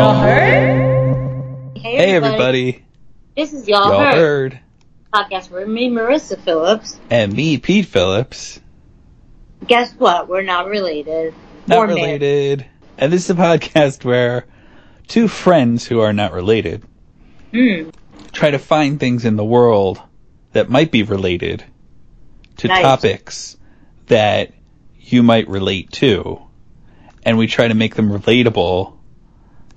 Y'all heard? Hey, everybody. This is Y'all, Y'all heard. heard. Podcast with me, Marissa Phillips. And me, Pete Phillips. Guess what? We're not related. Not married. related. And this is a podcast where two friends who are not related Hmm. try to find things in the world that might be related to Nice. topics that you might relate to. And we try to make them relatable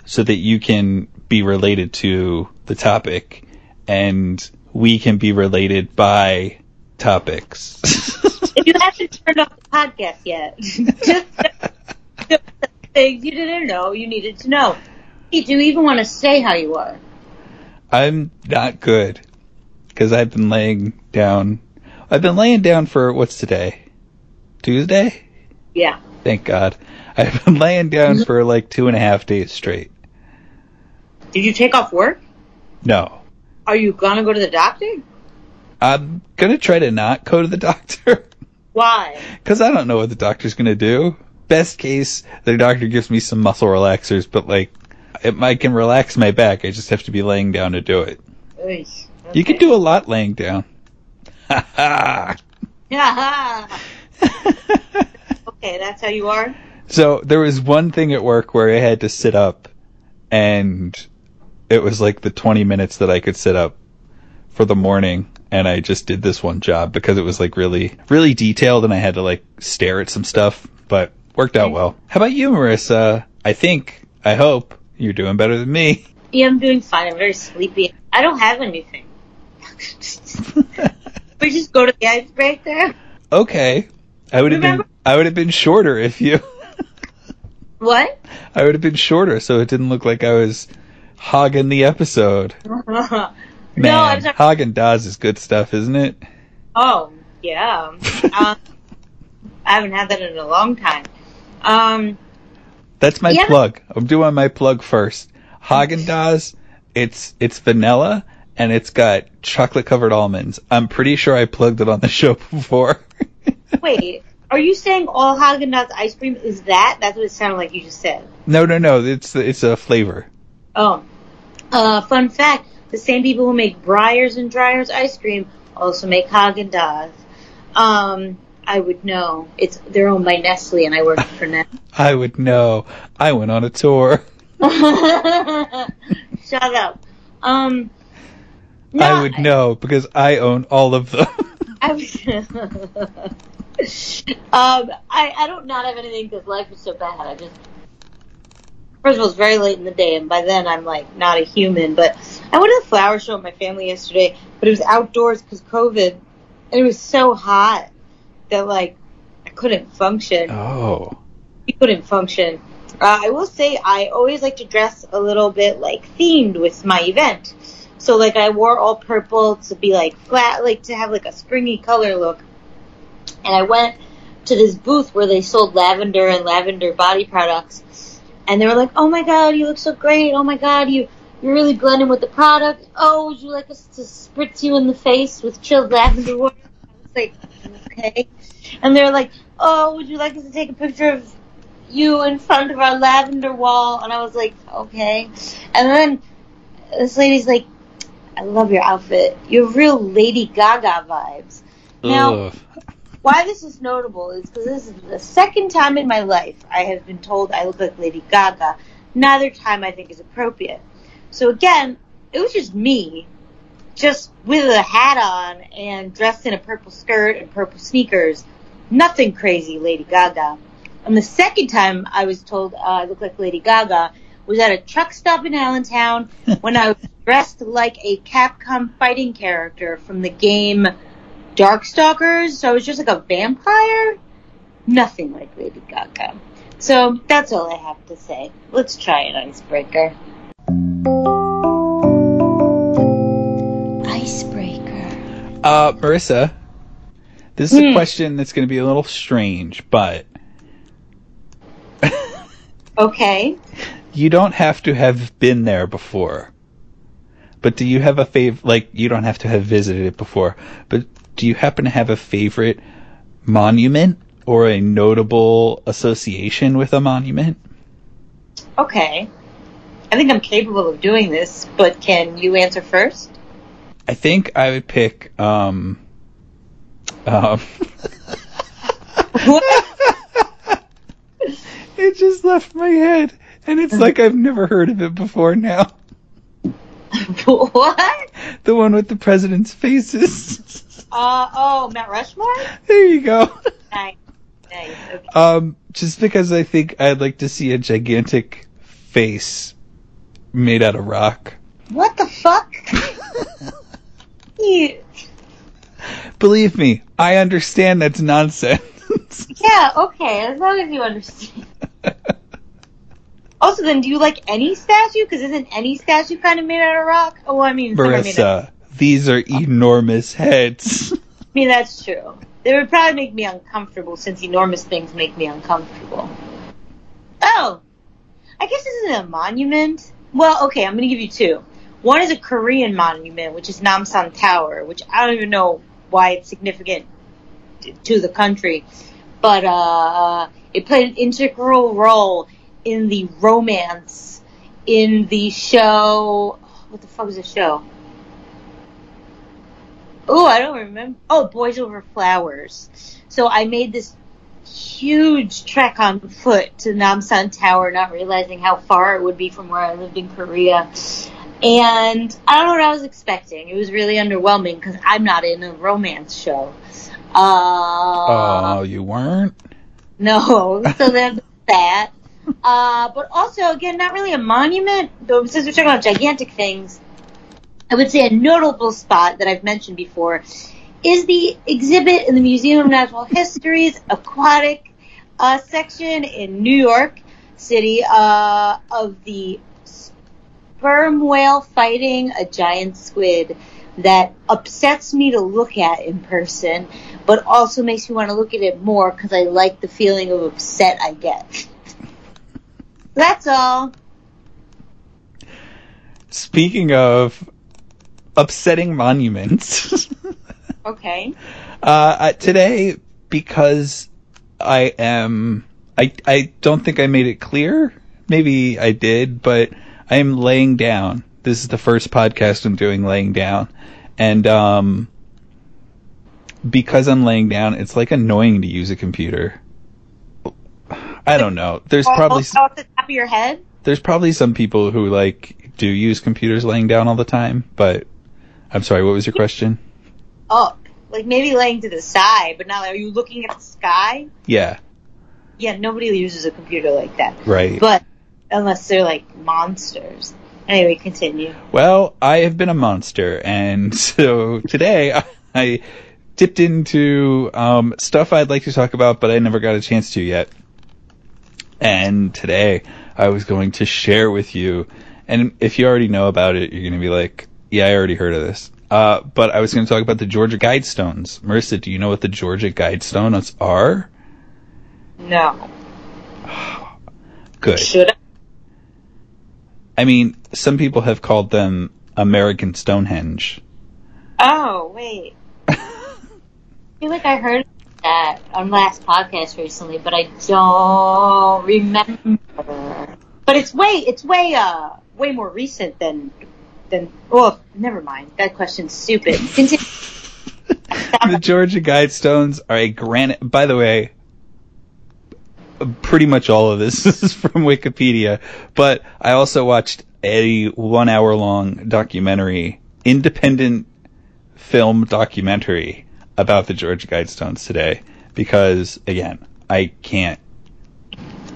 so that you can be related to the topic and we can be related by topics. If you haven't turned off the podcast yet, just things you didn't know you needed to know. Do you even want to say how you are? I'm not good because I've been laying down. I've been laying down for what's today? Tuesday? Yeah. Thank God. I've been laying down for like two and a half days straight. Did you take off work? No. Are you gonna go to the doctor? I'm gonna try to not go to the doctor Why? because I don't know what the doctor's gonna do. Best case, the doctor gives me some muscle relaxers, but like, it, I can relax my back. I just have to be laying down to do it. Oy, You can do a lot laying down. Ha ha. Yeah. okay, that's how you are. So there was one thing at work where I had to sit up, and it was like the 20 minutes that I could sit up for the morning, and I just did this one job because it was like really, really detailed, and I had to like stare at some stuff, but worked out mm-hmm. well. How about you, Marissa? I think, I hope you're doing better than me. Yeah, I'm doing fine. I'm very sleepy. I don't have anything. we just go to the icebreaker. okay, I would have been, I would have been shorter if you. What? I would have been shorter, so it didn't look like I was hogging the episode. no, Man, I'm sorry. Dazs is good stuff, isn't it? Oh, yeah. um, I haven't had that in a long time. Um, That's my Yeah. plug. I'm doing my plug first. Haagen Dazs, it's it's vanilla and it's got chocolate covered almonds. I'm pretty sure I plugged it on the show before. wait, are you saying all Haagen Dazs ice cream is that? That's what it sounded like you just said. no, no, no. It's it's a flavor. Oh, uh, fun fact: the same people who make Breyers and Dreyer's ice cream also make Haagen Dazs. Um, I would know. It's they're owned by Nestle, and I work for Nestle. I would know. I went on a tour. Shut up. Um, no, I would know because I own all of them. I was. um, I I don't not have anything because life is so bad. I just first of all it's very late in the day, and by then I'm like not a human. But I went to the flower show with my family yesterday, but it was outdoors because COVID, and it was so hot that like I couldn't function. oh. We couldn't function. Uh, I will say I always like to dress a little bit like themed with my event. So like I wore all purple to be like flat, like to have like a springy color look. And I went to this booth where they sold lavender and lavender body products. And they were like, "Oh my god, you look so great! Oh my god, you you're really blending with the product. Oh, would you like us to spritz you in the face with chilled lavender water?" I was like, "Okay." And they're like, "Oh, would you like us to take a picture of you in front of our lavender wall?" And I was like, "Okay." And then this lady's like, "I love your outfit. You have real Lady Gaga vibes." Now. Why this is notable is because this is the second time in my life I have been told I look like Lady Gaga. Neither time I think is appropriate. So again, it was just me, just with a hat on and dressed in a purple skirt and purple sneakers. Nothing crazy, Lady Gaga. And the second time I was told uh, I look like Lady Gaga was at a truck stop in Allentown when I was dressed like a Capcom fighting character from the game Darkstalkers, so I was just like a vampire. Nothing like Lady Gaga. So that's all I have to say. Let's try an icebreaker. Icebreaker. Uh, Marissa, this is a Hmm. question that's going to be a little strange, but Okay. you don't have to have been there before. But do you have a fav like you don't have to have visited it before, but do you happen to have a favorite monument or a notable association with a monument? Okay. I think I'm capable of doing this, but can you answer first? I think I would pick um um What? it just left my head and it's like I've never heard of it before now. what? The one with the president's faces. Uh oh, Mount Rushmore. there you go. Nice, nice. Okay. Um just because I think I'd like to see a gigantic face made out of rock. What the fuck? Believe me, I understand that's nonsense. yeah, okay, as long as you understand. Also, then, do you like any statue? Because isn't any statue kind of made out of rock? Oh, I mean, some are made out- Marissa, these are enormous heads. I mean, that's true. They would probably make me uncomfortable since enormous things make me uncomfortable. Oh, I guess this isn't a monument. Well, okay, I'm going to give you two. One is a Korean monument, which is Namsan Tower, which I don't even know why it's significant to the country, but uh, it played an integral role in the romance in the show. What the fuck was the show? Oh, I don't remember. Oh, Boys Over Flowers. So I made this huge trek on foot to Namsan Tower, not realizing how far it would be from where I lived in Korea. And I don't know what I was expecting. It was really underwhelming because I'm not in a romance show. Uh, oh, you weren't? no, so there's that. Uh, but also, again, not really a monument, though since we're talking about gigantic things, I would say a notable spot that I've mentioned before is the exhibit in the Museum of Natural History's aquatic uh, section in New York City uh, of the sperm whale fighting a giant squid that upsets me to look at in person, but also makes me want to look at it more because I like the feeling of upset I get. That's all. Speaking of upsetting monuments, Okay. uh, today, because I am, I, I don't think I made it clear. Maybe I did, but I am laying down. This is the first podcast I'm doing laying down. And, um, because I'm laying down, it's like annoying to use a computer. I don't know. There's probably s- off the top of your head. there's probably some people who like do use computers laying down all the time, but I'm sorry, what was your question? Up, like maybe laying to the side, but not. Are you looking at the sky? Yeah, Yeah, nobody uses a computer like that. right. But unless they're like monsters. Anyway, continue. Well, I have been a monster, and so today I, I dipped into um, stuff I'd like to talk about, but I never got a chance to yet. And today I was going to share with you, and if you already know about it, you're going to be like, "Yeah, I already heard of this." Uh, but I was going to talk about the Georgia Guidestones. Marissa, do you know what the Georgia Guidestones are? No. Good. Should I? I mean, some people have called them American Stonehenge. Oh, wait. I feel like I heard that on last podcast recently, but I don't remember. But it's way, it's way, uh, way more recent than, than. Oh, never mind. That question's stupid. Continue. the Georgia Guidestones are a granite. By the way, pretty much all of this is from Wikipedia, but I also watched a one hour long documentary, independent film documentary about the Georgia Guidestones today because, again, I can't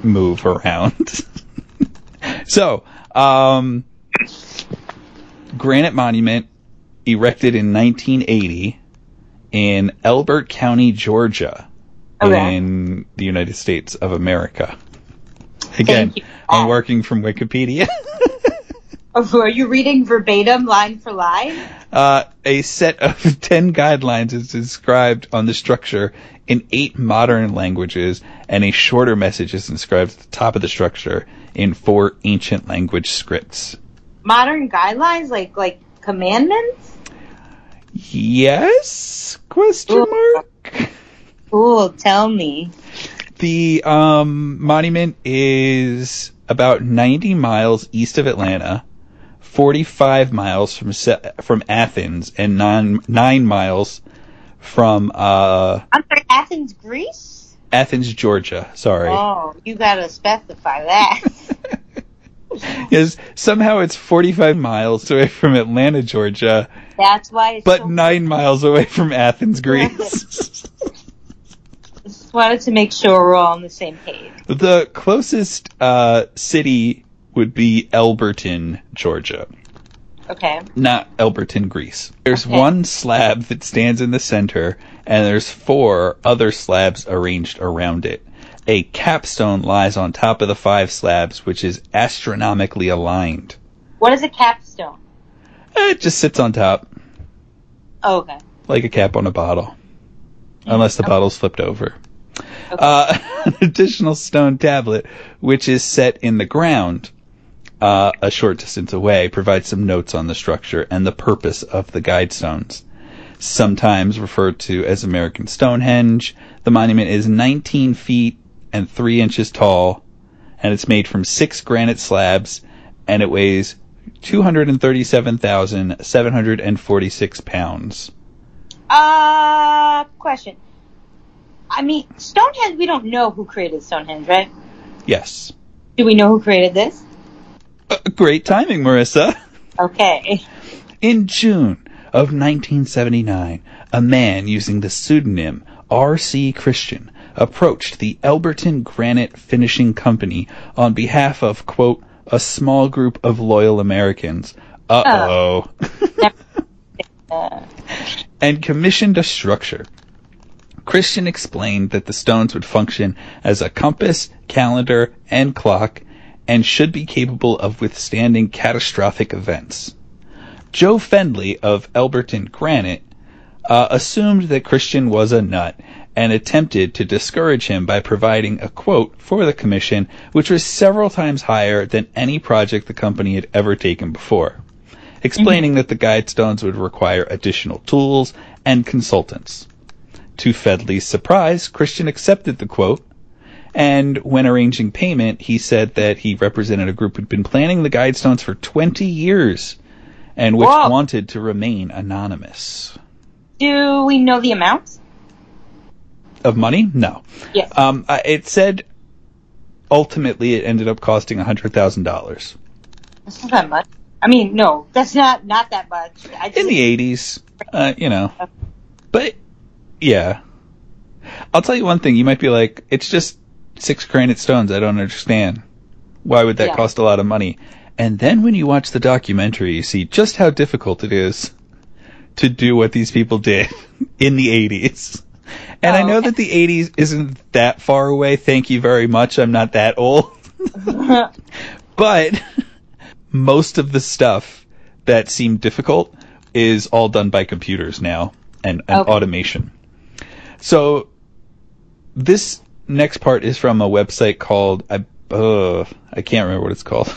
move around. so, um, granite monument erected in 1980 in Elbert County, Georgia, Okay. in the United States of America. Again, I'm working from Wikipedia. Oh, Are you reading verbatim, line for line? Uh, a set of 10 guidelines is described on the structure in eight modern languages, and a shorter message is inscribed at the top of the structure in four ancient language scripts. Modern guidelines, like like commandments. Yes? Question mark? Cool. Tell me. The um, monument is about 90 miles east of Atlanta, 45 miles from from Athens, and nine nine miles from uh, I'm sorry, Athens, Greece? Athens, Georgia. Sorry. Oh, you gotta specify that. Yes, somehow it's 45 miles away from Atlanta, Georgia, That's why it's but so nine miles away from Athens, Greece. Just wanted to make sure we're all on the same page. the closest uh, city would be Elberton, Georgia, Okay. not Elberton, Greece. There's Okay. one slab that stands in the center, and there's four other slabs arranged around it. A capstone lies on top of the five slabs, which is astronomically aligned. What is a capstone? It just sits on top, Oh, okay. like a cap on a bottle. Unless the bottle's flipped over. Okay. Uh, an additional stone tablet, which is set in the ground, uh, a short distance away, provides some notes on the structure and the purpose of the guide stones. Sometimes referred to as American Stonehenge, the monument is 19 feet and 3 inches tall, and it's made from six granite slabs, and it weighs 237,746 pounds. Uh, question. I mean, Stonehenge, we don't know who created Stonehenge, right? Yes. Do we know who created this? Uh, great timing, Marissa. Okay. In June of 1979, a man using the pseudonym R.C. Christian approached the Elberton Granite Finishing Company on behalf of, quote, a small group of loyal Americans. Uh-oh. Uh, and commissioned a structure. Christian explained that the stones would function as a compass, calendar, and clock, and should be capable of withstanding catastrophic events. Joe Fendley of Elberton Granite uh, assumed that Christian was a nut and attempted to discourage him by providing a quote for the commission, which was several times higher than any project the company had ever taken before, explaining that the guide stones would require additional tools and consultants. To Fendley's surprise, Christian accepted the quote, and when arranging payment, he said that he represented a group who'd been planning the guide stones for 20 years and which Whoa. wanted to remain anonymous. do we know the amount? Of money? No. Yes. Um, it said ultimately it ended up costing $100,000. That's not that much. I mean, no, that's not not that much. I just, In the 80s, uh, you know. But, yeah. I'll tell you one thing. You might be like, it's just six granite stones. I don't understand. Why would that Yeah. cost a lot of money? And then when you watch the documentary, you see just how difficult it is to do what these people did in the 80s. And I Oh, know okay. that the 80s isn't that far away. Thank you very much. I'm not that old. But most of the stuff that seemed difficult is all done by computers now and, and Okay. automation. So this next part is from a website called I uh, I can't remember what it's called.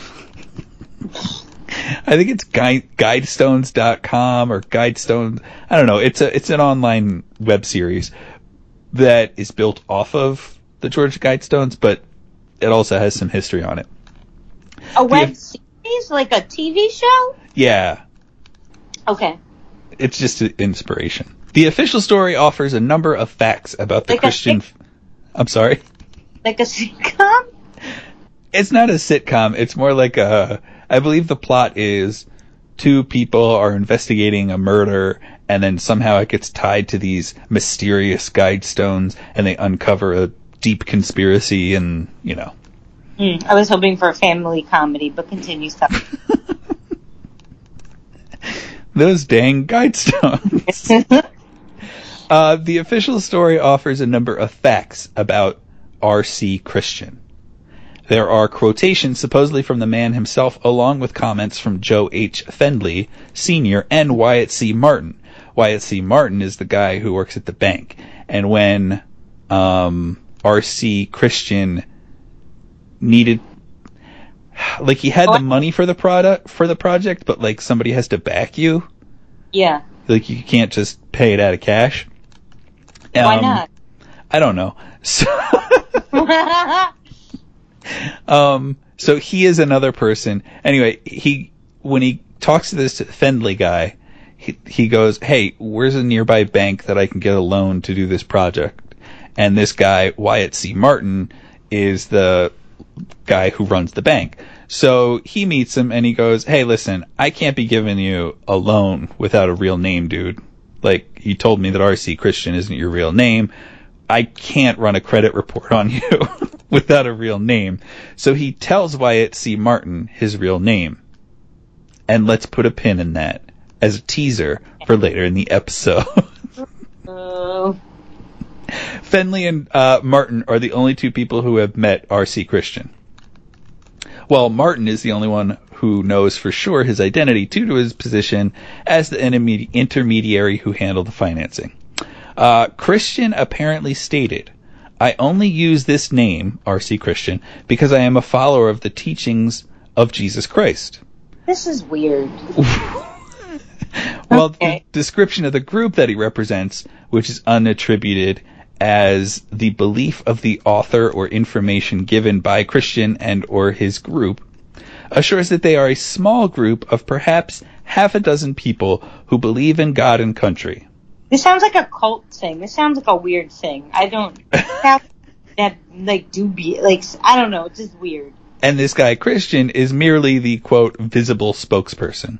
I think it's guide, guidestones.com or guidestones. I don't know. It's a it's an online web series that is built off of the Georgia Guidestones, but it also has some history on it. a web Yeah. series, like a TV show. Yeah, Okay. it's just an inspiration. The official story offers a number of facts about the Like Christian. I'm sorry. Like a sitcom. It's not a sitcom. It's more like a. I believe the plot is two people are investigating a murder, and then somehow it gets tied to these mysterious guide stones, and they uncover a deep conspiracy, and you know. Hmm, I was hoping for a family comedy, but continue. Stop. Those dang guide stones. Uh, the official story offers a number of facts about R.C. Christian. There are quotations supposedly from the man himself, along with comments from Joe H. Fendley, Sr., and Wyatt C. Martin. Wyatt C. Martin is the guy who works at the bank. And when um, R.C. Christian needed, like, he had the money for the product for the project, but like somebody has to back you. yeah. Like you can't just pay it out of cash. Why Um, not? I don't know. So, um, So he is another person. Anyway, he when he talks to this Fendley guy, he he goes, "Hey, where's a nearby bank that I can get a loan to do this project?" And this guy, Wyatt C. Martin, is the guy who runs the bank. So he meets him and he goes, "Hey, listen, I can't be giving you a loan without a real name, dude. Like you told me that RC Christian isn't your real name. I can't run a credit report on you without a real name." So he tells Wyatt C. Martin his real name. And let's put a pin in that as a teaser for later in the episode. Uh, Fendley and uh, Martin are the only two people who have met R.C. Christian. Well, Martin is the only one who knows for sure his identity due to his position as the intermedi- intermediary who handled the financing. Uh, Christian apparently stated, I only use this name, R.C. Christian, because I am a follower of the teachings of Jesus Christ. this is weird. Well, Okay. the description of the group that he represents, which is unattributed as the belief of the author or information given by Christian and or his group, assures that they are a small group of perhaps half a dozen people who believe in God and country. This sounds like a cult thing. This sounds like a weird thing. I don't have that like do be like I don't know. It's just weird. And this guy Christian is merely the quote visible spokesperson.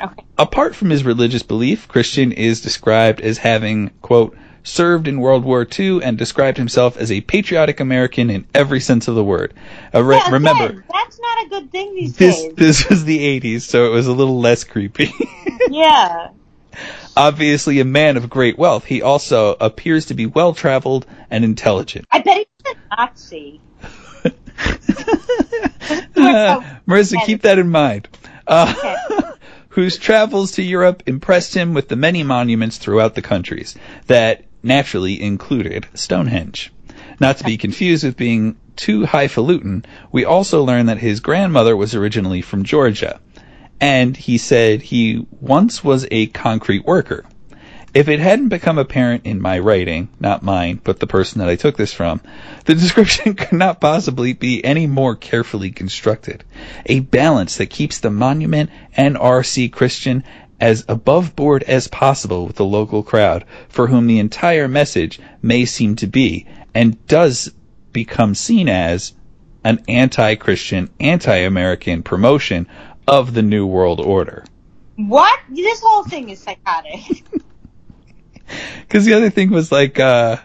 Okay. Apart from his religious belief, Christian is described as having, quote, served in World War II and described himself as a patriotic American in every sense of the word. Uh, re- Yeah, remember, that's not a good thing these this days. this was the 80s, so it was a little less creepy. yeah. Obviously a man of great wealth, he also appears to be well traveled and intelligent. I bet he's a Nazi. Uh, Marissa, keep that in mind. Uh, whose travels to Europe impressed him with the many monuments throughout the countries that naturally included Stonehenge. Not to be confused with being too highfalutin, we also learn that his grandmother was originally from Georgia, and he said he once was a concrete worker. If it hadn't become apparent in my writing, not mine, but the person that I took this from, the description could not possibly be any more carefully constructed. A balance that keeps the monument and R.C. Christian as above board as possible with the local crowd, for whom the entire message may seem to be, and does become seen as, an anti-Christian, anti-American promotion of the New World Order. What? This whole thing is psychotic. Because the other thing was like, uh,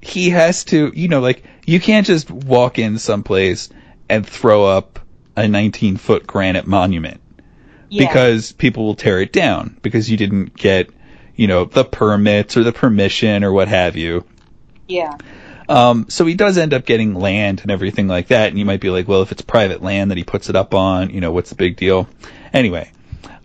he has to, you know, like, you can't just walk in someplace and throw up a 19 foot granite monument Yeah. because people will tear it down because you didn't get, you know, the permits or the permission or what have you. yeah. Um, so he does end up getting land and everything like that. And you might be like, well, if it's private land that he puts it up on, you know, what's the big deal? Anyway,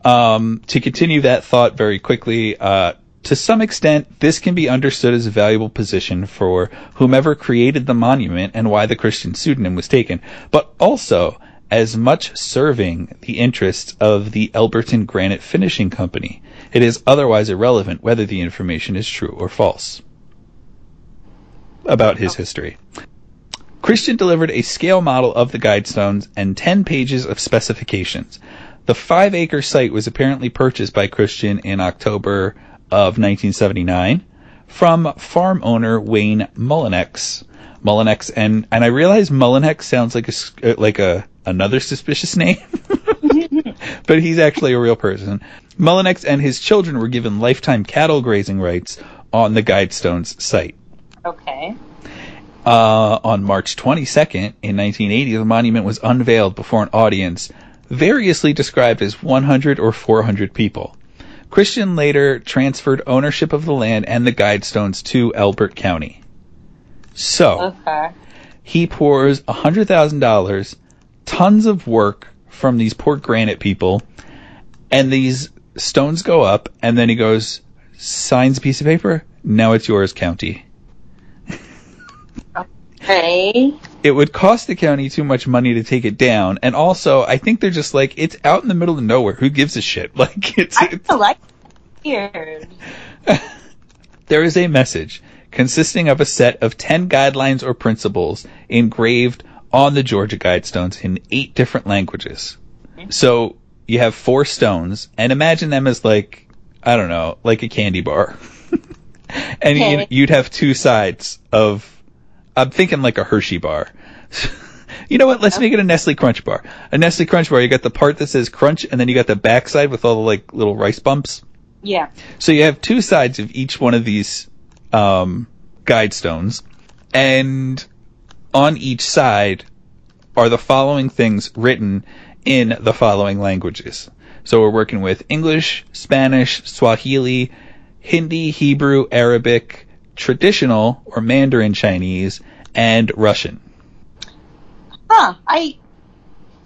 um, to continue that thought very quickly, uh, to some extent, this can be understood as a valuable position for whomever created the monument and why the Christian pseudonym was taken, but also as much serving the interests of the Elberton Granite Finishing Company. It is otherwise irrelevant whether the information is true or false about his history. Christian delivered a scale model of the guidestones and 10 pages of specifications. The five acre site was apparently purchased by Christian in October of 1979 from farm owner Wayne Mullenix. Mullenix and, and I realize Mullenix sounds like a, uh, like a, another suspicious name. but he's actually a real person. Mullenix and his children were given lifetime cattle grazing rights on the Guidestones site. Okay. Uh, on March 22nd, in 1980, the monument was unveiled before an audience variously described as 100 or 400 people. Christian later transferred ownership of the land and the Guidestones to Elbert County. So, Okay. he pours $100,000, tons of work from these poor granite people, and these stones go up, and then he goes, signs a piece of paper, now it's yours, county. Okay. It would cost the county too much money to take it down, and also I think they're just like it's out in the middle of nowhere. Who gives a shit? Like it's, I it's like weird. there is a message consisting of a set of ten guidelines or principles engraved on the Georgia Guidestones in eight different languages. Mm-hmm. So you have four stones, and imagine them as like I don't know, like a candy bar. and Okay. you'd have two sides of. I'm thinking like a Hershey bar. you know what? Let's make it a Nestle Crunch bar. A Nestle Crunch bar. You got the part that says Crunch, and then you got the backside with all the like little rice bumps. Yeah. So you have two sides of each one of these um, guide stones, and on each side are the following things written in the following languages. So we're working with English, Spanish, Swahili, Hindi, Hebrew, Arabic, traditional or Mandarin Chinese, and Russian. Huh. I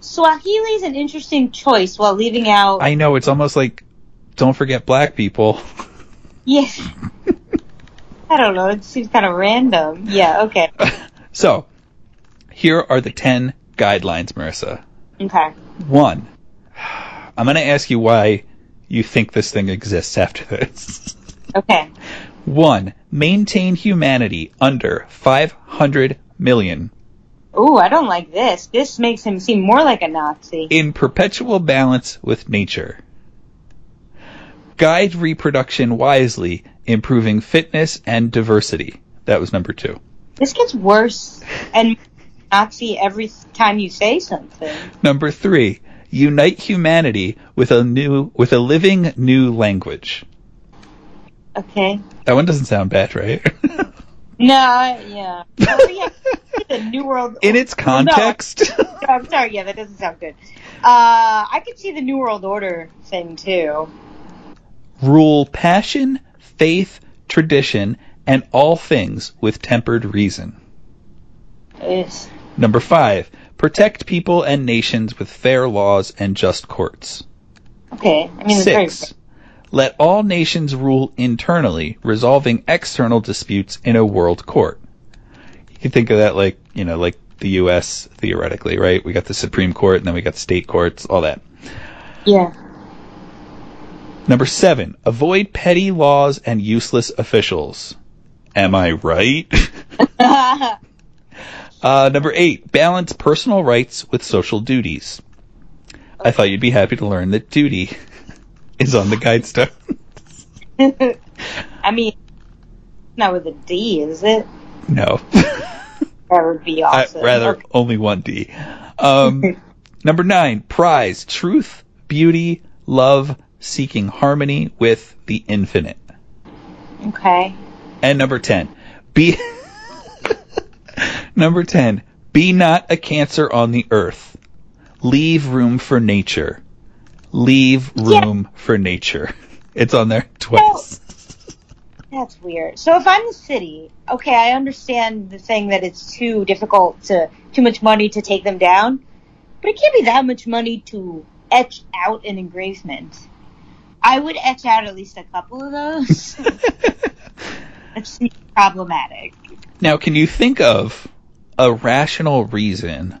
Swahili's an interesting choice while leaving out I know it's almost like don't forget black people. Yes. I don't know, it seems kind of random. Yeah, okay. so, here are the 10 guidelines, Marissa. Okay. One, I'm going to ask you why you think this thing exists after this. Okay. One, maintain humanity under 500 million Ooh, I don't like this. This makes him seem more like a Nazi. in perpetual balance with nature. Guide reproduction wisely, improving fitness and diversity. That was number two. This gets worse and Nazi every time you say something. Number three, unite humanity with a new, with a living new language. Okay. That one doesn't sound bad, right? No, yeah. Oh, yeah. The New World. In its Well, no, context. I'm sorry. Yeah, that doesn't sound good. Uh, I could see the New World Order thing too. rule passion, faith, tradition, and all things with tempered reason. It's, Number five, protect people and nations with fair laws and just courts. okay. I mean. Six, let all nations rule internally, resolving external disputes in a world court. You can think of that like, you know, like the U.S. theoretically, right? We got the Supreme Court and then we got state courts, all that. Yeah. Number seven, avoid petty laws and useless officials. Am I right? uh, number eight, balance personal rights with social duties. I thought you'd be happy to learn that duty is on the guide stone. I mean, not with a D, is it? no. That would be I, awesome. rather Okay. only one D. Um, number nine, prize truth, beauty, love, seeking harmony with the infinite. Okay. And number 10, be Number 10, be not a cancer on the earth. Leave room for nature. Leave room for nature. It's on there twice. That's weird. So if I'm the city, okay, I understand the thing that it's too difficult to, too much money to take them down, but it can't be that much money to etch out an engravement. I would etch out at least a couple of those. That's problematic. now, can you think of a rational reason?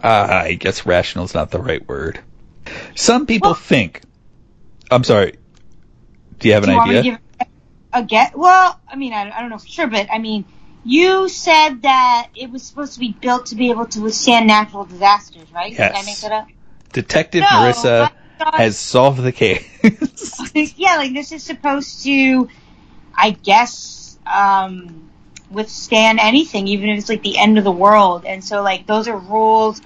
Uh, I guess rational is not the right word. Some people Well- think. I'm sorry. Do you have Do an you idea? a get? Well, I mean, I, I don't know for sure, but I mean, you said that it was supposed to be built to be able to withstand natural disasters, right? Did I Yes. make that up? Detective No, Marissa thought- has solved the case. yeah, like this is supposed to, I guess, um, withstand anything, even if it's like the end of the world. And so, like, those are rules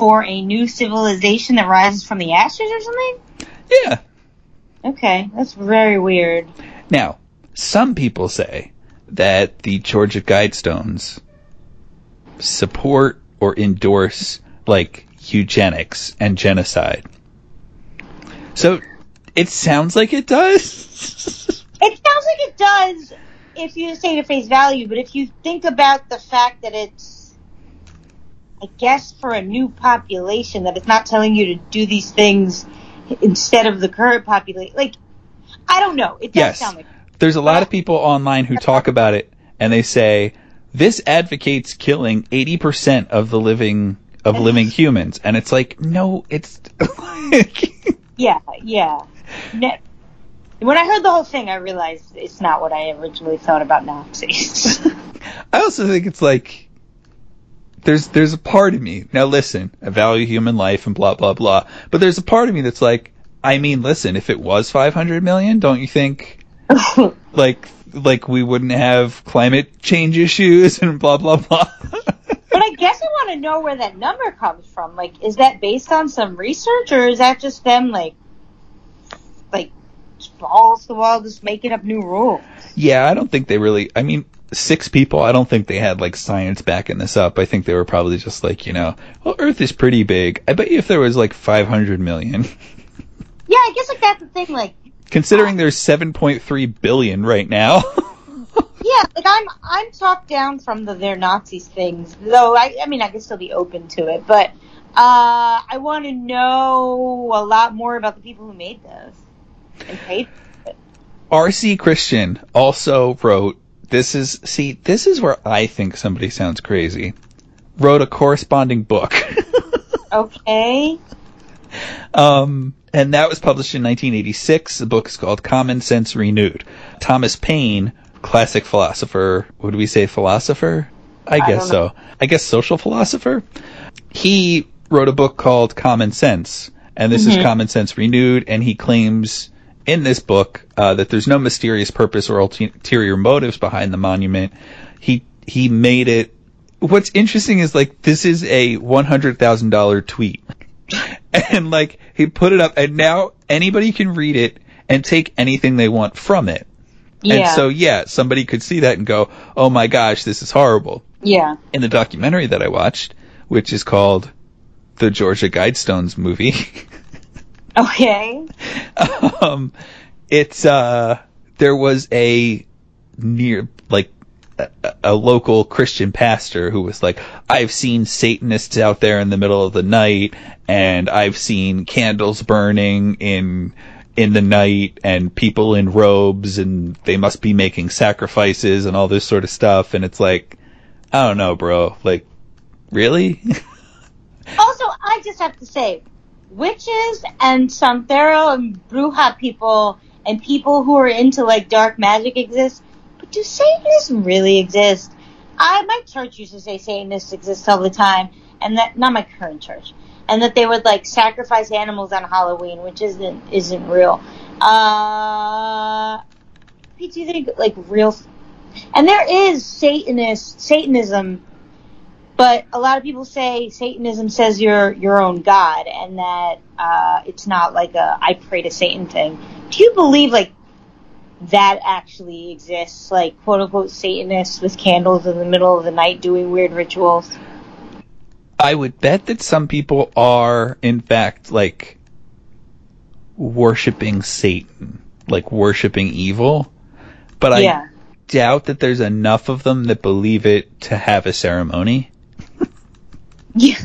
for a new civilization that rises from the ashes or something? yeah. Okay, that's very weird. Now, some people say that the Georgia Guidestones support or endorse like eugenics and genocide. So it sounds like it does. It sounds like it does if you say it at face value, but if you think about the fact that it's, I guess, for a new population, that it's not telling you to do these things instead of the current population, like, I don't know. It does Yes. sound like There's a lot of people online who talk about it and they say this advocates killing 80% of the living of living humans and it's like no it's Yeah, yeah. When I heard the whole thing, I realized it's not what I originally thought about Nazis. I also think it's like there's there's a part of me now. Listen, I value human life and blah blah blah. But there's a part of me that's like, I mean, listen, if it was 500 million, don't you think, like like we wouldn't have climate change issues and blah blah blah. But I guess I want to know where that number comes from. Like, is that based on some research, or is that just them like, like, balls to the wall, just making up new rules? yeah, I don't think they really. I mean, six people. I don't think they had like science backing this up. I think they were probably just like, you know, well, Earth is pretty big. I bet you if there was like 500 million, Yeah, I guess like that's the thing. Like, considering there's 7.3 billion right now. yeah, like I'm I'm talked down from the they're Nazis things, though. I I mean, I could still be open to it, but uh, I want to know a lot more about the people who made this and paid. R.C. Christian also wrote, this is, see, this is where I think somebody sounds crazy. Wrote a corresponding book. Okay. um, and that was published in 1986. The book is called Common Sense Renewed. Thomas Paine, classic philosopher, would we say philosopher? I, I guess so. I guess social philosopher. He wrote a book called Common Sense, and this is Mhm. Common Sense Renewed, and he claims in this book uh, that there's no mysterious purpose or ulterior motives behind the monument. He he made it. What's interesting is like this is a one hundred thousand dollar tweet, and like he put it up, and now anybody can read it and take anything they want from it. Yeah. And so yeah, somebody could see that and go, "Oh my gosh, this is horrible." yeah. In the documentary that I watched, which is called the Georgia Guidestones movie. Okay. um, it's uh, there was a near like a, a local Christian pastor who was like, I've seen Satanists out there in the middle of the night, and I've seen candles burning in in the night, and people in robes, and they must be making sacrifices and all this sort of stuff, and it's like, I don't know, bro, like, really? Also, I just have to say, witches and Santero and Bruja people and people who are into like dark magic exist, but do Satanists really exist? I my church used to say Satanists exist all the time, and that not my current church, and that they would like sacrifice animals on Halloween, which isn't isn't real. Uh, do you think like real? And there is Satanist Satanism but a lot of people say Satanism says you're your own god, and that uh, it's not like a I pray to Satan thing. Do you believe like that actually exists, like quote unquote Satanists with candles in the middle of the night doing weird rituals? I would bet that some people are, in fact, like worshiping Satan, like worshiping evil. But I doubt that there's enough of them that believe it to have a ceremony. Yeah,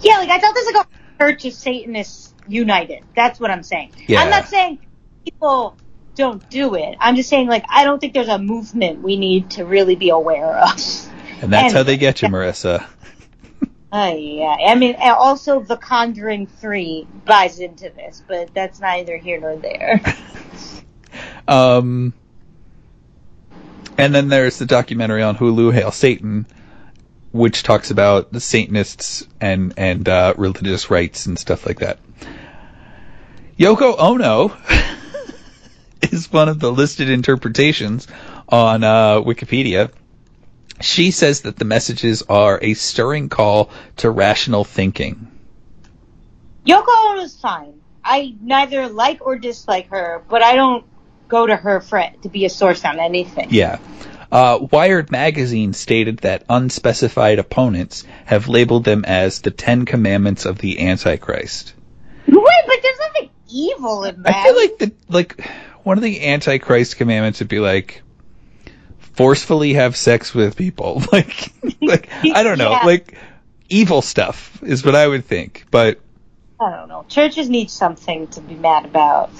yeah. Like I thought there's like a church of Satanists united. That's what I'm saying. Yeah. I'm not saying people don't do it. I'm just saying like I don't think there's a movement we need to really be aware of. And that's And- how they get you, Marissa. Oh yeah, I mean, also The Conjuring Three buys into this, but that's neither here nor there. Um, and then there's the documentary on Hulu, Hail Satan, which talks about the Satanists and and uh, religious rites and stuff like that. Yoko Ono is one of the listed interpretations on uh, Wikipedia. She says that the messages are a stirring call to rational thinking. Yoko Ono's fine. I neither like or dislike her, but I don't go to her for to be a source on anything. Yeah. Uh, Wired magazine stated that unspecified opponents have labeled them as the Ten Commandments of the Antichrist. Wait, but there's nothing evil in that. I feel like the like one of the Antichrist commandments would be like forcefully have sex with people. Like, like I don't know, Yeah. like evil stuff is what I would think. But I don't know. Churches need something to be mad about.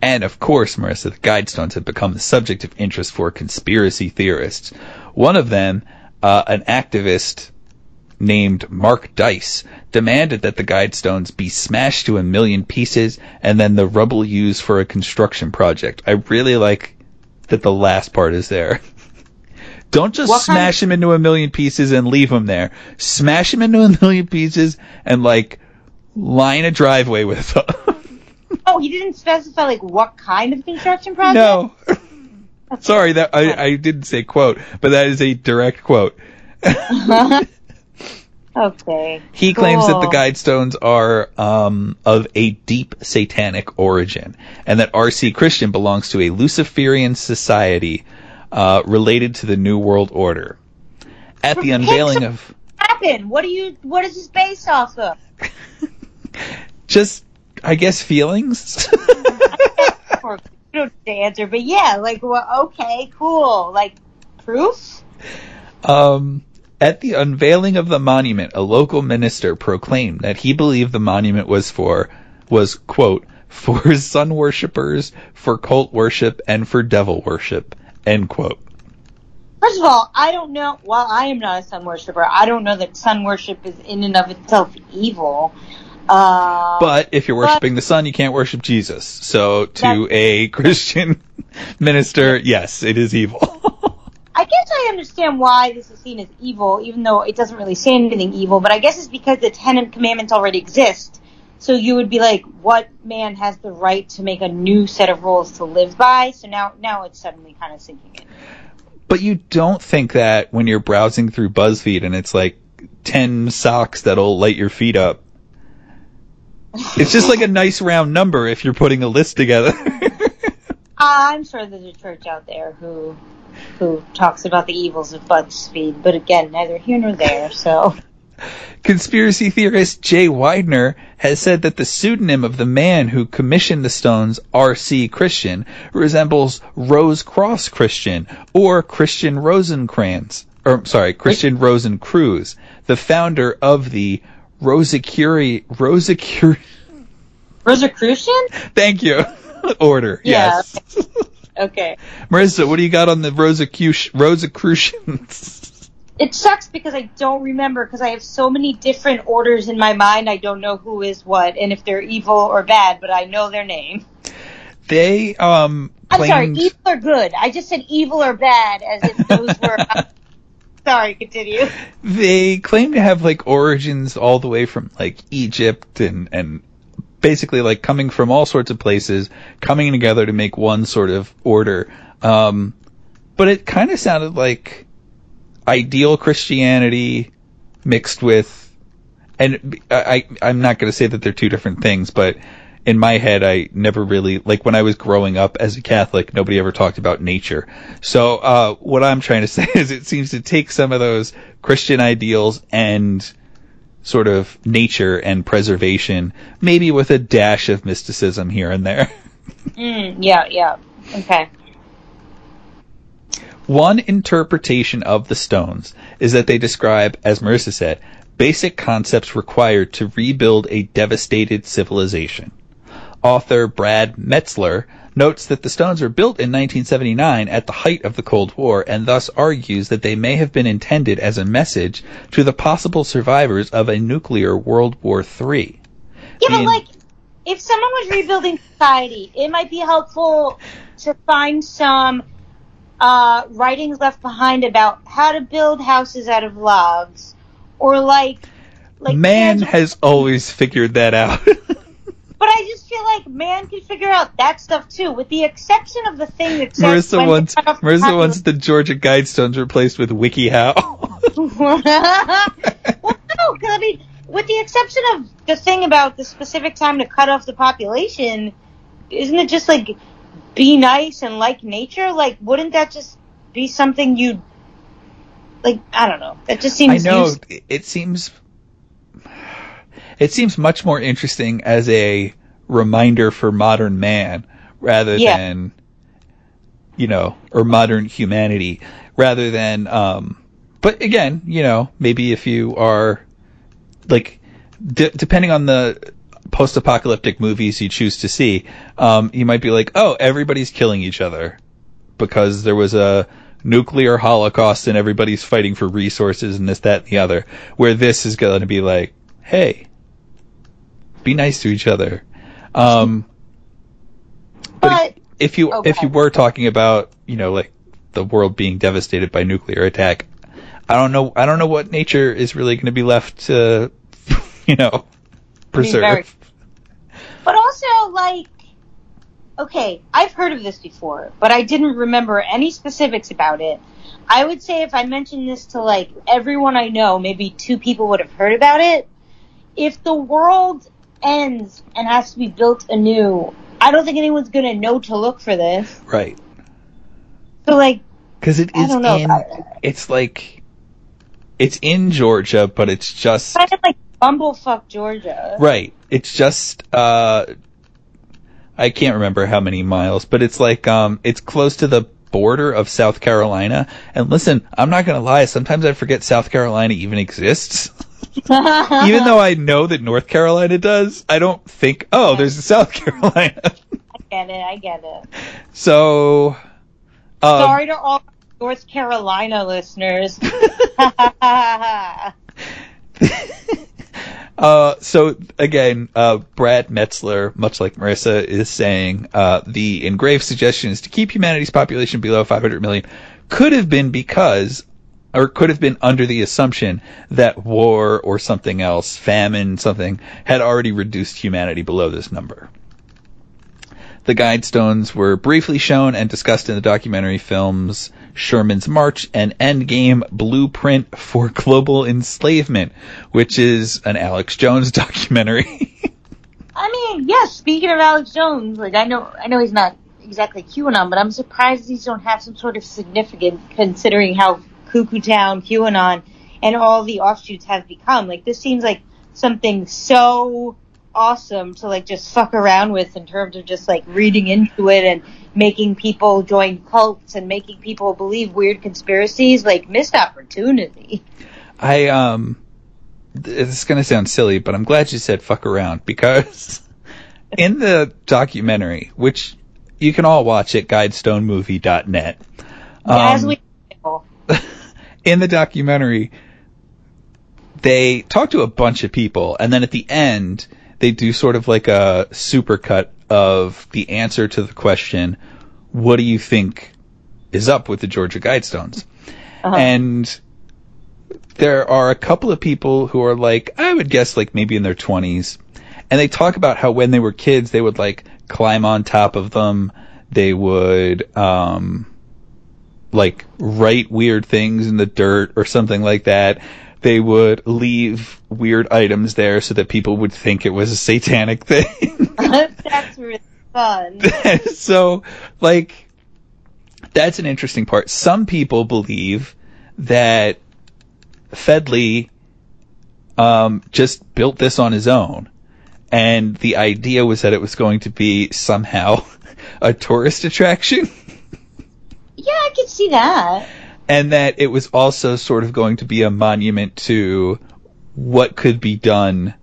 And of course, Marissa, the Guidestones have become the subject of interest for conspiracy theorists. One of them, uh, an activist named Mark Dice, demanded that the Guidestones be smashed to a million pieces and then the rubble used for a construction project. I really like that the last part is there. Don't just What kind smash them into a million pieces and leave them there. Smash them into a million pieces and like line a driveway with them. Oh, he didn't specify like what kind of construction project. no. Sorry, that I, I didn't say quote, but that is a direct quote. okay. He claims that the. Guidestones are um, of a deep satanic origin, and that R.C. Christian belongs to a Luciferian society uh, related to the New World Order. At the unveiling of Happened. What do you? What is this based off of? just, I guess, feelings. Or you don't have to answer, but yeah, like, well, okay, cool. Like, proof? Um, at the unveiling of the monument, a local minister proclaimed that he believed the monument was for, was, quote, for sun worshippers, for cult worship, and for devil worship, end quote. First of all, I don't know. While I am not a sun worshiper. I don't know that sun worship is in and of itself evil. Uh, But if you're But- worshiping the sun, you can't worship Jesus. So to a Christian minister, yes, it is evil. I guess I understand why this is seen as evil, even though it doesn't really say anything evil. But I guess it's because the Ten Commandments already exist. So you would be like, what man has the right to make a new set of rules to live by? So now, now it's suddenly kind of sinking in. but you don't think that when you're browsing through BuzzFeed and it's like 10 socks that'll light your feet up. It's just like a nice round number if you're putting a list together. Uh, I'm sure there's a church out there who who talks about the evils of BuzzFeed, but again, neither here nor there. So Conspiracy theorist Jay Weidner has said that the pseudonym of the man who commissioned the stones, R.C. Christian, resembles Rose Cross Christian or Christian Rosencrantz, or sorry, Christian Rosenkreuz, the founder of the Rosicuri, Rosicuri, Rosicrucian? thank you, order, Yeah. yes. Okay. Marissa, what do you got on the Rosicruci- Rosicrucians? It sucks because I don't remember because I have so many different orders in my mind. I don't know who is what and if they're evil or bad, but I know their name. They, um, I'm sorry, evil or good. I just said evil or bad as if those were. sorry, continue. they claim to have like origins all the way from like Egypt and and basically like coming from all sorts of places, coming together to make one sort of order. Um, but it kind of sounded like ideal Christianity mixed with, and I, I I'm not going to say that they're two different things, but in my head, I never really like when I was growing up as a Catholic, nobody ever talked about nature. So uh, what I'm trying to say is, it seems to take some of those Christian ideals and sort of nature and preservation, maybe with a dash of mysticism here and there. Mm, yeah, yeah. Okay. One interpretation of the stones is that they describe, as Marissa said, basic concepts required to rebuild a devastated civilization. Author Brad Meltzer notes that the stones were built in 1979 at the height of the Cold War and thus argues that they may have been intended as a message to the possible survivors of a nuclear World War III. Yeah, but like, if someone was rebuilding society, it might be helpful to find some uh, writings left behind about how to build houses out of logs, or like, like Man has always figured that out. But I just feel like man could figure out that stuff too, with the exception of the thing that says Marissa wants Marissa wants the Georgia Guidestones replaced with WikiHow. well, no, 'cause I mean, with the exception of the thing about the specific time to cut off the population, isn't it just like be nice and like nature? Like, wouldn't that just be something you like? I don't know. That just seems. I know use- it- it seems it seems much more interesting as a reminder for modern man rather Yeah. than you know or modern humanity rather than um but again you know maybe if you are like d- depending on the post-apocalyptic movies you choose to see um you might be like oh everybody's killing each other because there was a nuclear holocaust and everybody's fighting for resources and this, that, and the other. Where this is going to be like, hey, be nice to each other. Um, but But if you Okay. if you were talking about you know like the world being devastated by nuclear attack. I don't know. I don't know what nature is really going to be left to, you know, preserve. very- But also, like, okay, I've heard of this before, but I didn't remember any specifics about it. I would say if I mentioned this to like everyone I know, maybe two people would have heard about it. If the world ends and has to be built anew, I don't think anyone's gonna know to look for this. Right. So like, Because it is I don't know in, it. it's like, it's in Georgia, but it's just kind of like bumblefuck Georgia. right. It's just. uh I can't remember how many miles, but it's like um, it's close to the border of South Carolina. And listen, I'm not gonna lie. Sometimes I forget South Carolina even exists. even though I know that North Carolina does, I don't think, oh, there's a South Carolina. I get it, I get it. so, um, Sorry to all North Carolina listeners. uh, so again, uh, Brad Meltzer, much like Marissa, is saying uh, the engraved suggestion is to keep humanity's population below 500 million could have been because, or could have been under the assumption that war or something else, famine, something, had already reduced humanity below this number. The guidestones were briefly shown and discussed in the documentary films Sherman's March and Endgame Blueprint for Global Enslavement, which is an Alex Jones documentary. I mean, yes. Speaking of Alex Jones, like I know, I know he's not exactly QAnon, but I'm surprised these don't have some sort of significance considering how Cuckoo Town, QAnon, and all the offshoots have become. Like this seems like something so awesome to like just fuck around with in terms of just like reading into it and making people join cults and making people believe weird conspiracies. Like missed opportunity. I, um, it's gonna sound silly, but I'm glad you said fuck around because in the documentary, which you can all watch at guidestonemovie.net, As um, we know. in the documentary, they talk to a bunch of people, and then at the end, they do sort of like a supercut of the answer to the question, "What do you think is up with the Georgia Guidestones?" Uh-huh. And there are a couple of people who are like, I would guess like maybe in their 20s, and they talk about how when they were kids, they would like climb on top of them. They would, um, like write weird things in the dirt or something like that. They would leave weird items there so that people would think it was a satanic thing. That's really fun. so, like, that's an interesting part. Some people believe that Fendley um, just built this on his own, and the idea was that it was going to be somehow a tourist attraction, Yeah, I could see that. and that it was also sort of going to be a monument to what could be done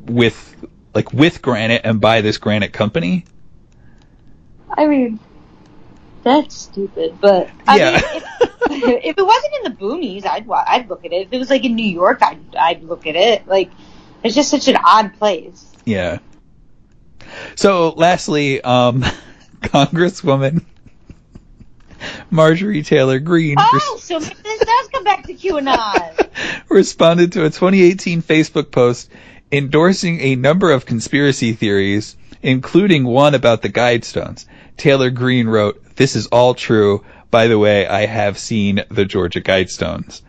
with like with granite and by this granite company. I mean, that's stupid, but I Yeah. mean, if, if it wasn't in the boonies, I'd I'd look at it. If it was like in New York, I'd I'd look at it. Like, it's just such an odd place. Yeah. So, lastly, um, Congresswoman Marjorie Taylor Greene Oh, so this does come back to QAnon. responded to a 2018 Facebook post endorsing a number of conspiracy theories, including one about the Guidestones. Taylor Greene wrote, "This is all true. By the way, I have seen the Georgia Guidestones."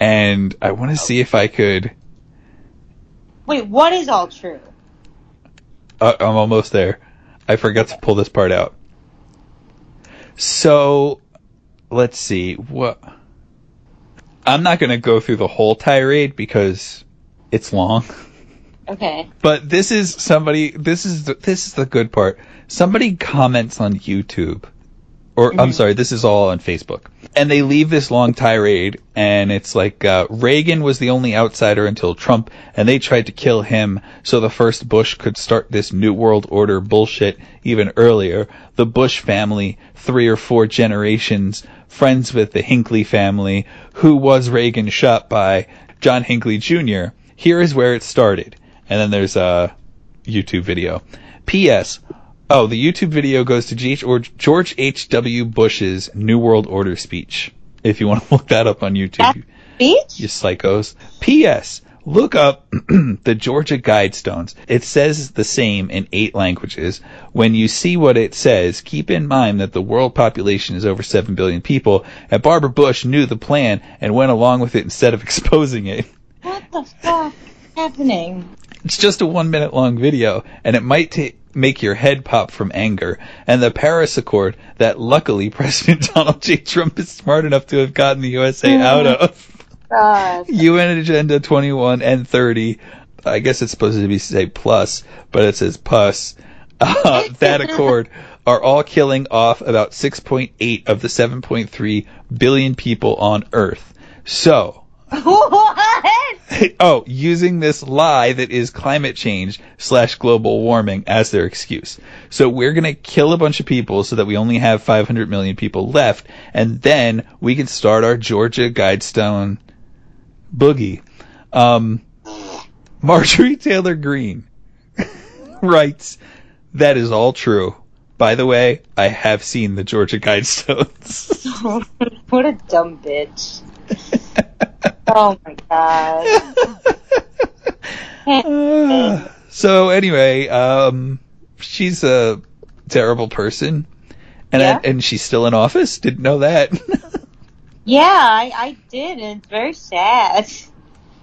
And I want to see if I could. Wait, what is all true? Uh, I'm almost there. I forgot to pull this part out. So, let's see. What? I'm not going to go through the whole tirade because it's long. Okay. But this is somebody. This is the, this is the good part. Somebody comments on YouTube, or I'm Mhm. sorry, this is all on Facebook, and they leave this long tirade, and it's like uh, Reagan was the only outsider until Trump, and they tried to kill him so the first Bush could start this new world order bullshit even earlier. The Bush family, three or four generations, friends with the Hinckley family, who was Reagan shot by John Hinckley Jr. Here is where it started. And then there's a YouTube video. P.S. Oh, the YouTube video goes to G- or George H.W. Bush's New World Order speech. If you want to look that up on YouTube, speech? you psychos. P.S. Look up the Georgia Guidestones. It says the same in eight languages. When you see what it says, keep in mind that the world population is over 7 billion people, and Barbara Bush knew the plan and went along with it instead of exposing it. What the fuck is happening? It's just a one minute long video, and it might ta make your head pop from anger. And the Paris Accord that luckily President Donald J. Trump is smart enough to have gotten the USA out of. God. UN Agenda 21 and 30. I guess it's supposed to be say plus, but it says pus. Uh, that accord are all killing off about 6.8 of the 7.3 billion people on Earth. So, what? oh, using this lie that is climate change slash global warming as their excuse. So we're gonna kill a bunch of people so that we only have 500 million people left, and then we can start our Georgia Guidestone boogie. Um, Marjorie Taylor Greene writes, that is all true. By the way, I have seen the Georgia Guidestones. what a dumb bitch. Oh my god. So anyway, um, she's a terrible person, and Yeah? I, and she's still in office. Didn't know that. Yeah, I, I did, and it's very sad.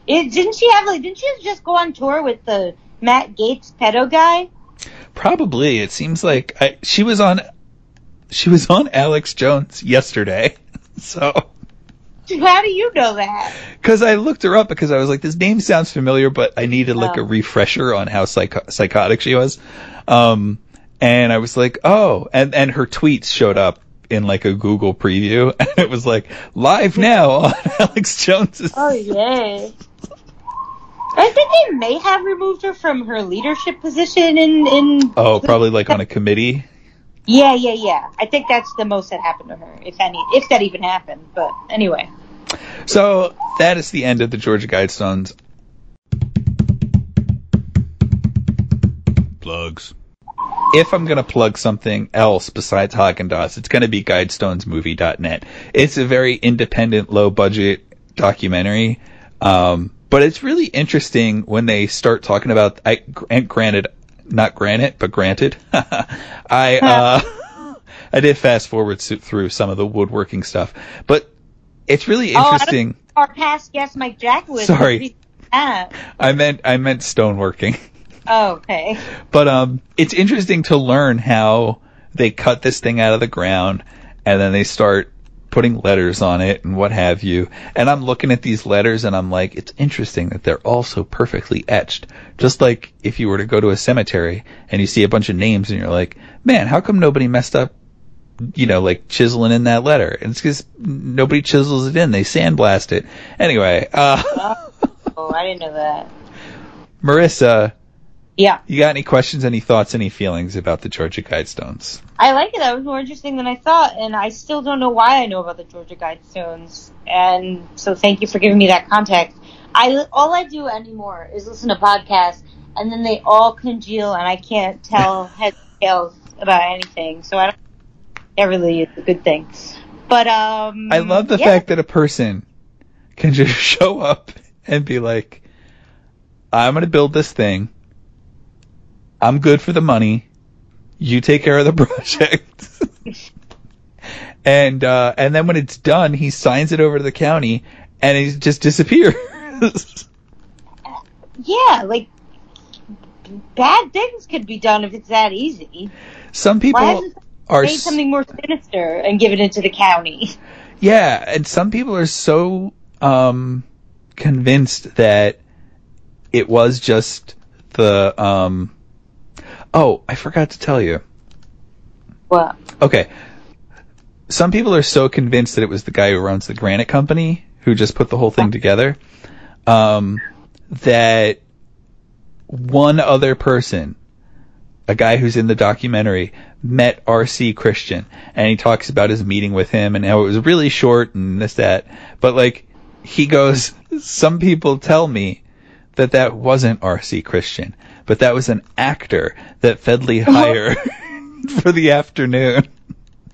It didn't she have like didn't she just go on tour with the Matt Gaetz pedo guy? Probably. It seems like I, she was on. She was on Alex Jones yesterday. So, How do you know that? because I looked her up because I was like, this name sounds familiar, but I needed like a Oh. refresher on how psycho- psychotic she was. Um, and I was like, oh, and and her tweets showed up in like a Google preview, and it was like live now on Alex Jones's. Oh yay. I think they may have removed her from her leadership position in in Oh, probably like on a committee. Yeah, yeah, yeah. I think that's the most that happened to her, if any if that even happened. But anyway. So that is the end of the Georgia Guidestones. Plugs. If I'm gonna plug something else besides Haagen Dazs, it's gonna be GuidestonesMovie.net. It's a very independent, low budget documentary, um, but it's really interesting when they start talking about. I and granted, not granite, but granted, I uh, I did fast forward through some of the woodworking stuff, but it's really Oh, interesting. Our past guest Mike Jack was Sorry. I meant I meant stoneworking. Oh, okay. But um it's interesting to learn how they cut this thing out of the ground and then they start putting letters on it and what have you. And I'm looking at these letters and I'm like, it's interesting that they're all so perfectly etched. Just like if you were to go to a cemetery and you see a bunch of names and you're like, man, how come nobody messed up you know, like chiseling in that letter. And it's because nobody chisels it in. They sandblast it. Anyway, uh, Oh, I didn't know that. Marissa, Yeah. You got any questions, any thoughts, any feelings about the Georgia Guidestones? I like it. That was more interesting than I thought, and I still don't know why I know about the Georgia Guidestones. And so, thank you for giving me that context. I all I do anymore is listen to podcasts, and then they all congeal, and I can't tell heads tails about anything. So I don't. That really is a good thing. But um, I love the yeah. fact that a person can just show up and be like, I'm going to build this thing. I'm good for the money. You take care of the project. and, uh, and then when it's done, he signs it over to the county and he just disappears. Yeah, like bad things could be done if it's that easy. Some people are made something more sinister and given it to the county? Yeah, and some people are so um convinced that it was just the um Oh, I forgot to tell you. What? Okay. Some people are so convinced that it was the guy who runs the granite company who just put the whole thing together um that one other person a guy who's in the documentary met RC Christian and he talks about his meeting with him and how it was really short and this that but like he goes some people tell me that that wasn't RC Christian but that was an actor that Fendley oh. hired for the afternoon.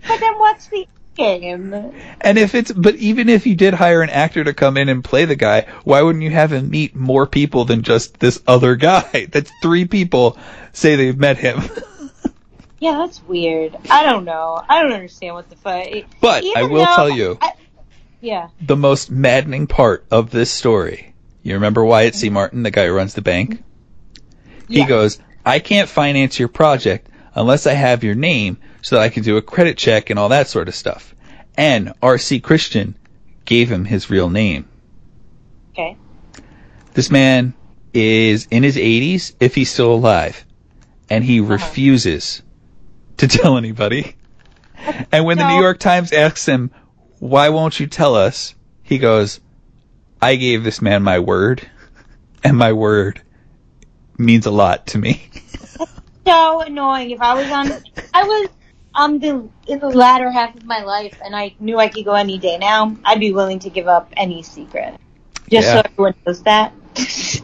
But then what's the game? And if it's, but even if you did hire an actor to come in and play the guy, why wouldn't you have him meet more people than just this other guy? That's three people say they've met him. Yeah, that's weird. I don't know. I don't understand what the fuck. But I will though tell you, I- yeah. the most maddening part of this story. You remember Wyatt C. Mm-hmm. Martin, the guy who runs the bank? He Yeah. goes, I can't finance your project unless I have your name so that I can do a credit check and all that sort of stuff. And R.C. Christian gave him his real name. Okay. This man is in his 80s, if he's still alive, and he Uh-huh. refuses to tell anybody. And when the New York Times asks him, why won't you tell us? He goes, I gave this man my word, and my word means a lot to me. So annoying. If I was on, I was on the in the latter half of my life, and I knew I could go any day now. I'd be willing to give up any secret, just Yeah. so everyone knows that.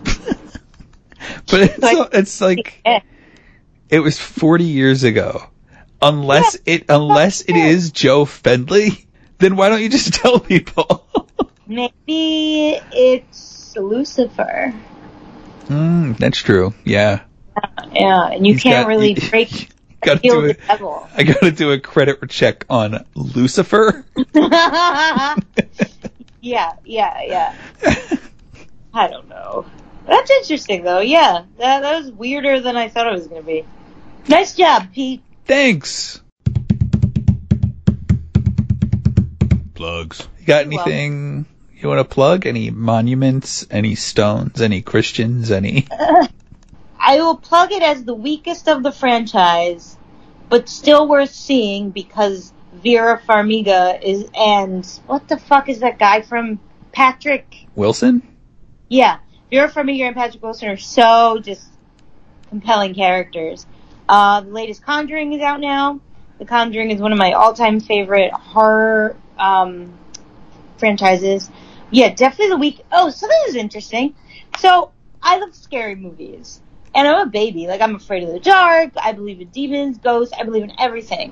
But it's, Like- it's like, Yeah. it was 40 years ago. Unless it, unless it is Joe Fendley, then why don't you just tell people? Maybe it's Lucifer. Mm, that's true. Yeah. Yeah, and you He's can't got- really you- break Gotta do with the devil. I gotta do a credit check on Lucifer. yeah, yeah, yeah. I don't know. That's interesting though. Yeah, that that was weirder than I thought it was gonna be. Nice job, Pete. Thanks. Plugs. You got You're anything you want to plug? Any monuments? Any stones? Any Christians? Any? I will plug it as the weakest of the franchise, but still worth seeing because Vera Farmiga is and what the fuck is that guy from Patrick? Wilson? Yeah, Vera Farmiga and Patrick Wilson are so just compelling characters. Uh, the latest Conjuring is out now. The Conjuring is one of my all-time favorite horror um, franchises. Yeah, definitely the week. Oh, something is interesting. So I love scary movies, and I'm a baby. Like I'm afraid of the dark. I believe in demons, ghosts. I believe in everything.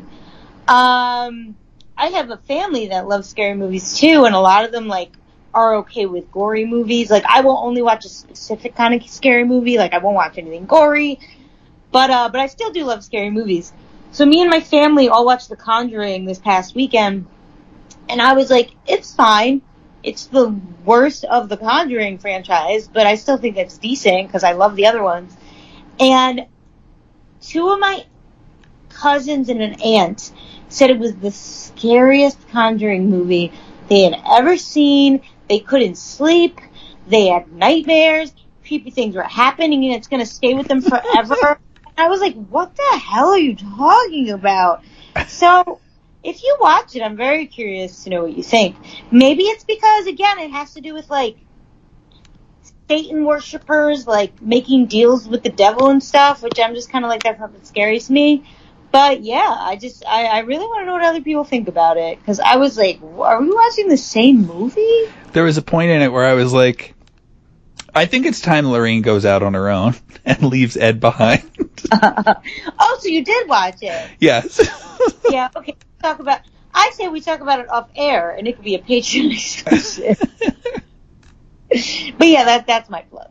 Um, I have a family that loves scary movies too, and a lot of them like are okay with gory movies. Like I will only watch a specific kind of scary movie. Like I won't watch anything gory. But uh but I still do love scary movies. So me and my family all watched The Conjuring this past weekend and I was like, it's fine. It's the worst of the Conjuring franchise, but I still think it's decent because I love the other ones. And two of my cousins and an aunt said it was the scariest Conjuring movie they had ever seen. They couldn't sleep. They had nightmares. Creepy things were happening and it's going to stay with them forever. I was like, what the hell are you talking about? So, if you watch it, I'm very curious to know what you think. Maybe it's because, again, it has to do with like Satan worshippers, like making deals with the devil and stuff, which I'm just kind of like, that's not that scary to me. But yeah, I just, I, I really want to know what other people think about it. Cause I was like, are we watching the same movie? There was a point in it where I was like, I think it's time Lorraine goes out on her own and leaves Ed behind. oh, so you did watch it. yes. Yeah, okay. Talk about, I say we talk about it off air and it could be a Patreon exclusive. but yeah, that that's my plug.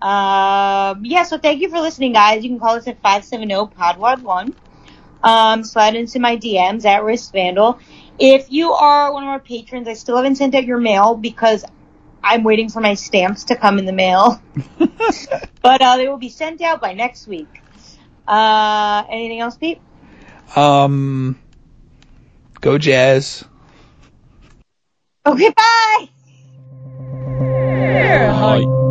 Um, yeah, so thank you for listening, guys. You can call us at 570-PODWAD1. Um, slide into my DMs at Wrist Vandal. If you are one of our patrons, I still haven't sent out your mail because I'm waiting for my stamps to come in the mail. but uh, they will be sent out by next week. Uh, anything else, Pete? um, go Jazz. Okay, bye! Hi.